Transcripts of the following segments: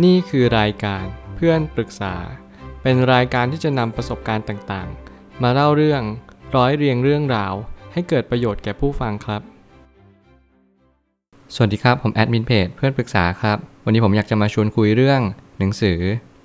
นี่คือรายการเพื่อนปรึกษา เป็นรายการที่จะนำประสบการณ์ต่างๆ มาเล่าเรื่องร้อยเรียงเรื่องราว ให้เกิดประโยชน์แก่ผู้ฟังครับ สวัสดีครับ ผมแอดมินเพจเพื่อนปรึกษาครับ วันนี้ผมอยากจะมาชวนคุยเรื่อง หนังสือ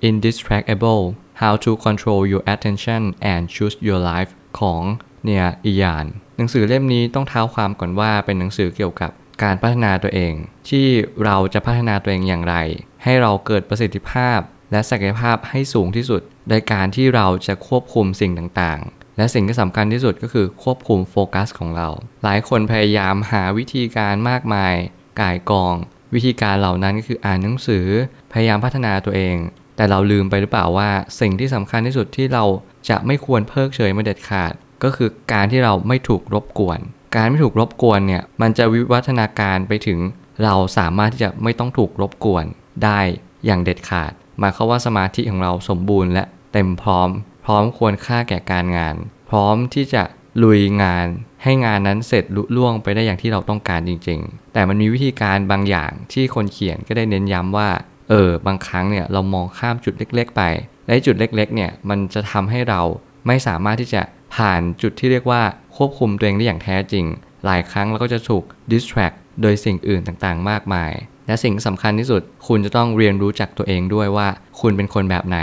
Indistractable How to Control Your Attention and Choose Your Life ของเนียอียาน หนังสือเล่มนี้ต้องเท้าความก่อนว่าเป็นหนังสือเกี่ยวกับ การพัฒนาตัวเอง ที่เราจะพัฒนาตัวเองอย่างไร ให้เราเกิดประสิทธิภาพ และศักยภาพให้สูงที่สุด โดยการที่เราจะควบคุมสิ่งต่างๆ และสิ่งที่สำคัญที่สุดก็คือควบคุมโฟกัสของเรา หลายคนพยายามหาวิธีการมากมายก่ายกอง วิธีการเหล่านั้นก็คืออ่านหนังสือ พยายามพัฒนาตัวเอง แต่เราลืมไปหรือเปล่าว่าสิ่งที่สำคัญที่สุดที่เราจะไม่ควรเพิกเฉยไม่เด็ดขาด ก็คือการที่เราไม่ถูกรบกวน การไม่ถูกรบกวนเนี่ยมันจะวิวัฒนาการไปถึง เราสามารถที่จะไม่ต้องถูกรบกวนได้อย่างเด็ดขาดหมายความว่าสมาธิของเราสมบูรณ์และเต็มพร้อม พร้อมควรค่าแก่การงาน พร้อมที่จะลุยงานให้งานนั้นเสร็จลุล่วงไปได้อย่างที่เราต้องการจริง ๆ แต่มันมีวิธีการบางอย่างที่คนเขียนก็ได้เน้นย้ำว่า เออ บางครั้งเนี่ยเรามองข้ามจุดเล็ก ๆ ไป และจุดเล็ก ๆ เนี่ยมันจะทำให้เราไม่สามารถที่จะ ผ่านจุดที่เรียกว่าควบคุมตัวเองได้อย่างแท้จริง หลายครั้งเราก็จะถูก distract โดยสิ่งอื่นต่างๆ มากมาย และสิ่งสำคัญที่สุด คุณจะต้องเรียนรู้จักตัวเองด้วยว่า คุณเป็นคนแบบไหน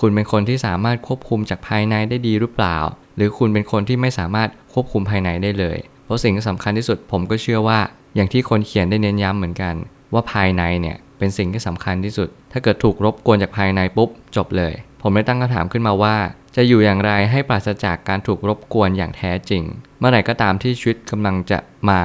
คุณเป็นคนที่สามารถควบคุมจากภายในได้ดีหรือเปล่า หรือคุณเป็นคนที่ไม่สามารถควบคุมภายในได้เลย เพราะสิ่งที่สำคัญที่สุดผมก็เชื่อว่า อย่างที่คนเขียนได้เน้นย้ำเหมือนกัน ว่าภายในเนี่ยเป็นสิ่งที่สำคัญที่สุด ถ้าเกิดถูกรบกวนจากภายในปุ๊บจบเลย ผมได้ตั้งคำถามขึ้นมาว่า จะอยู่อย่างไรให้ปราศจากการถูกรบกวนอย่างแท้จริง เมื่อไหร่ก็ตามที่ชีวิตกำลังจะมา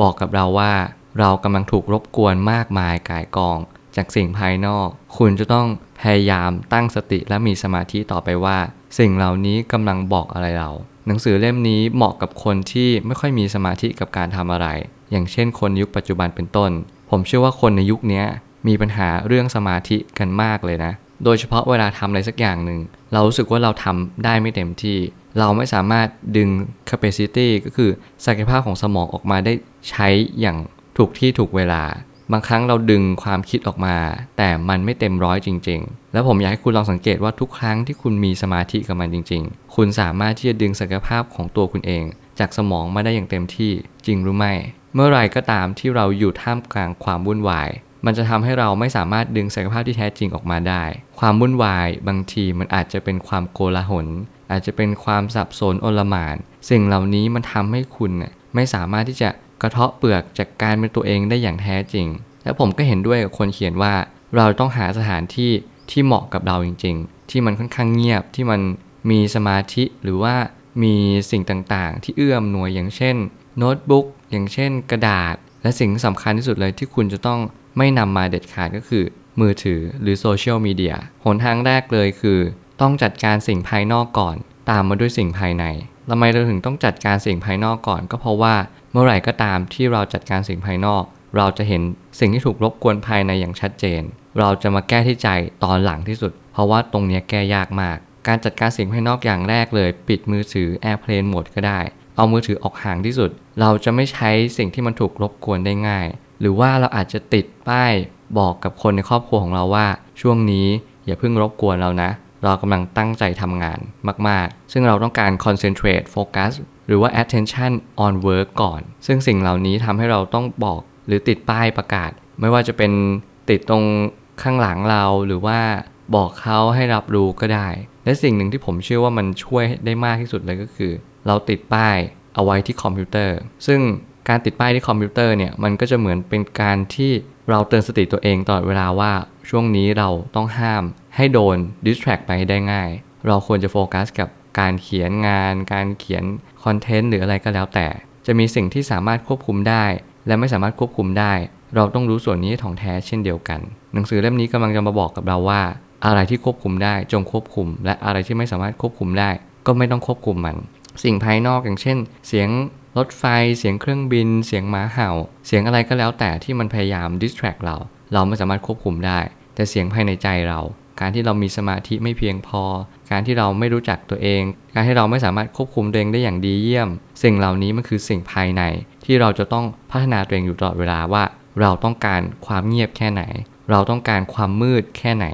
บอกกับเราว่า เรากำลังถูกรบกวนมากมายกายกอง จากสิ่งภายนอก คุณจะต้องพยายามตั้งสติและมีสมาธิต่อไปว่า สิ่งเหล่านี้กำลังบอกอะไรเรา หนังสือเล่มนี้เหมาะกับคนที่ไม่ค่อยมีสมาธิกับการทำอะไร อย่างเช่น คนยุคปัจจุบันเป็นต้น ผมเชื่อว่าคนในยุคนี้มีปัญหาเรื่องสมาธิกันมากเลยนะ โดยเฉพาะเวลาทำอะไรสักอย่างหนึ่ง เรารู้สึกว่าเราทำได้ไม่เต็มที่ เราไม่สามารถดึง capacity ก็คือศักยภาพของสมองออกมาได้ใช้อย่างถูกที่ถูกเวลา บางครั้งเราดึงความคิดออกมา แต่มันไม่เต็มร้อยจริง ๆ แล้วผมอยากให้คุณลองสังเกตว่าทุกครั้งที่คุณมีสมาธิกับมันจริง ๆ คุณสามารถที่จะดึงศักยภาพของตัวคุณเอง จากสมองมาได้อย่างเต็มที่จริงหรือไม่ เมื่อไรก็ตามที่เราอยู่ท่ามกลางความวุ่นวาย มันจะทำให้เราไม่สามารถดึงศักยภาพที่แท้จริงออกมาได้ ความวุ่นวายบางทีมันอาจจะเป็นความโกลาหล อาจจะเป็นความสับสนโอลหม่าน สิ่งเหล่านี้มันทำให้คุณไม่สามารถที่จะกระเทาะเปลือกจากการเป็นตัวเองได้อย่างแท้จริง และผมก็เห็นด้วยกับคนเขียนว่า เราต้องหาสถานที่ที่เหมาะกับเราจริง ๆ ที่มันค่อนข้างเงียบที่มันมีสมาธิหรือว่ามีสิ่งต่างๆ ที่เอื้อมหน่วยอย่างเช่นโน้ตบุ๊กอย่างเช่น กระดาษ และสิ่งสำคัญที่สุดเลยที่คุณจะต้อง ไม่นำมาเด็ดขาดก็คือ มือถือหรือโซเชียลมีเดียหนทางแรกเลยคือ ต้องจัดการสิ่งภายนอกก่อน ตามมาด้วยสิ่งภายในทำไมเราถึงต้องจัดการสิ่งภายนอกก่อน ก็เพราะว่าเมื่อไหร่ก็ตามที่เราจัดการสิ่งภายนอก เราจะเห็นสิ่งที่ถูกรบกวนภายในอย่างชัดเจน เราจะมาแก้ที่ใจตอนหลังที่สุด เพราะว่าตรงนี้แก้ยากมาก การจัดการสิ่งภายนอกอย่างแรกเลย ปิดมือถือ Airplane Mode ก็ได้ เอามือถือออกห่างที่สุด เราจะไม่ใช้สิ่งที่มันถูกรบกวนได้ง่าย หรือว่าเราอาจจะติดป้ายบอกกับคนในครอบครัวของเราว่า ช่วงนี้อย่าเพิ่งรบกวนเรานะ เรากำลังตั้งใจทำงานมาก ๆ ซึ่งเราต้องการ concentrate focus หรือว่า attention on work ก่อน ซึ่งสิ่งเหล่านี้ทำให้เราต้องบอกหรือติดป้ายประกาศ ไม่ว่าจะเป็นติดตรงข้างหลังเราหรือว่าบอกเขาให้รับรู้ก็ได้ และสิ่งหนึ่งที่ผมเชื่อว่ามันช่วยได้มากที่สุดเลยก็คือ เราติดป้ายเอาไว้ที่คอมพิวเตอร์ ซึ่ง การติดป้ายที่คอมพิวเตอร์เนี่ยมันก็จะเหมือนเป็นการที่เราเตือนสติตัวเองตลอดเวลาว่าช่วงนี้เราต้องห้ามให้โดน distract ไปได้ง่าย เราควรจะโฟกัสกับการเขียนงาน การเขียนคอนเทนต์หรืออะไรก็แล้วแต่ จะมีสิ่งที่สามารถควบคุมได้ และไม่สามารถควบคุมได้ เราต้องรู้ส่วนนี้ให้ถ่องแท้เช่นเดียวกัน หนังสือเล่มนี้กำลังจะมาบอกกับเราว่า อะไรที่ควบคุมได้จงควบคุม และอะไรที่ไม่สามารถควบคุมได้ ก็ไม่ต้องควบคุมมัน สิ่งภายนอกอย่างเช่น เสียง รถไฟเสียงเครื่องบิน เสียงหมาเห่า เสียงอะไรก็แล้วแต่ที่มันพยายาม distract เรา เราไม่สามารถควบคุมได้ แต่เสียงภายในใจเรา การที่เรามีสมาธิไม่เพียงพอ การที่เราไม่รู้จักตัวเอง การที่เราไม่สามารถควบคุมตัวเองได้อย่างดีเยี่ยม สิ่งเหล่านี้มันคือสิ่งภายใน ที่เราจะต้องพัฒนาตัวเองอยู่ตลอดเวลาว่า เราต้องการความเงียบแค่ไหน เราต้องการความมืดแค่ไหน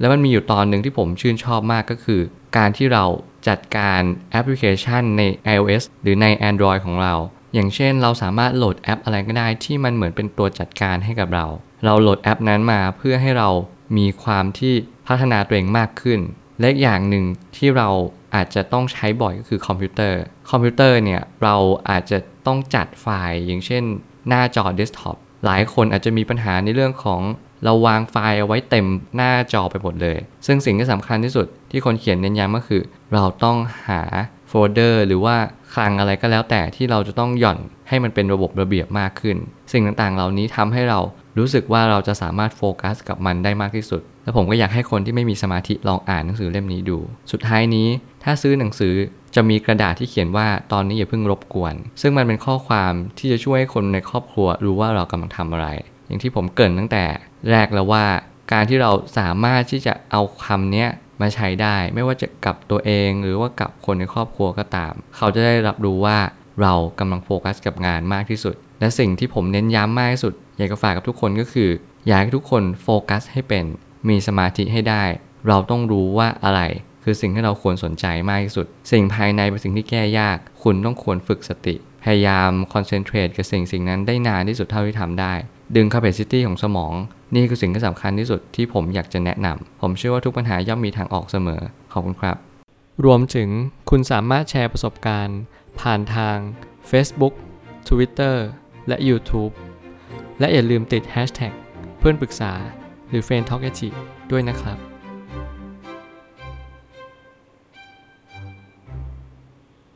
แล้วมันมีอยู่ตอนหนึ่งที่ผมชื่นชอบมากก็คือ การที่เรา จัดการแอปพลิเคชันใน iOS หรือใน Android ของเรา อย่างเช่นเราสามารถโหลดแอปอะไรก็ได้ที่มันเหมือนเป็นตัวจัดการให้กับเรา เราโหลดแอปนั้นมาเพื่อให้เรามีความที่พัฒนาตัวเองมากขึ้น และอีกอย่างหนึ่งที่เราอาจจะต้องใช้บ่อยก็คือคอมพิวเตอร์ คอมพิวเตอร์เนี่ยเราอาจจะต้องจัดไฟล์ อย่างเช่น หน้าจอเดสก์ท็อป หลายคนอาจจะมีปัญหาในเรื่องของเราวางไฟล์เอาไว้เต็มหน้าจอไปหมดเลย ซึ่งสิ่งที่สำคัญที่สุด ที่คนเขียนเน้นย้ำก็คือ เราต้องหาโฟลเดอร์หรือว่าคลังอะไรก็แล้วแต่ที่เราจะต้องหย่อนให้มันเป็นระบบระเบียบมากขึ้น สิ่งต่างๆ เหล่านี้ทำให้เรารู้สึกว่าเราจะสามารถโฟกัสกับมันได้มากที่สุด และผมก็อยากให้คนที่ไม่มีสมาธิลองอ่านหนังสือเล่มนี้ดู สุดท้ายนี้ ถ้าซื้อหนังสือจะมีกระดาษที่เขียนว่าตอนนี้อย่าเพิ่งรบกวน ซึ่งมันเป็นข้อความที่จะช่วยให้คนในครอบครัวรู้ว่าเรากำลังทำอะไร อย่างที่ผมเกริ่นตั้งแต่แรกแล้วว่า การที่เราสามารถที่จะเอาคำนี้ มาใช้ได้ ไม่ว่าจะกับตัวเองหรือว่ากับคนในครอบครัวก็ตาม เขาจะได้รับรู้ว่าเรากำลังโฟกัสกับงานมากที่สุด และสิ่งที่ผมเน้นย้ำมากที่สุด อยากจะฝากกับทุกคนก็คือ อยากให้ทุกคนโฟกัสให้เป็น มีสมาธิให้ได้ เราต้องรู้ว่าอะไร คือสิ่งที่เราควรสนใจมากที่สุด สิ่งภายในเป็นสิ่งที่แก้ยาก คุณต้องควรฝึกสติ พยายาม concentrate กับสิ่งสิ่งนั้นได้นานที่สุดเท่าที่ทำได้ ดึง capacity ของสมอง นี่คือสิ่งที่สำคัญที่สุดที่ผมอยากจะแนะนำ ผมเชื่อว่าทุกปัญหาย่อมมีทางออกเสมอ ขอบคุณครับ รวมถึงคุณสามารถแชร์ประสบการณ์ ผ่านทาง Facebook Twitter และ YouTube และอย่าลืมติด hashtag เพื่อนปรึกษาหรือ f r ร e n d Talk ด้วยนะครับ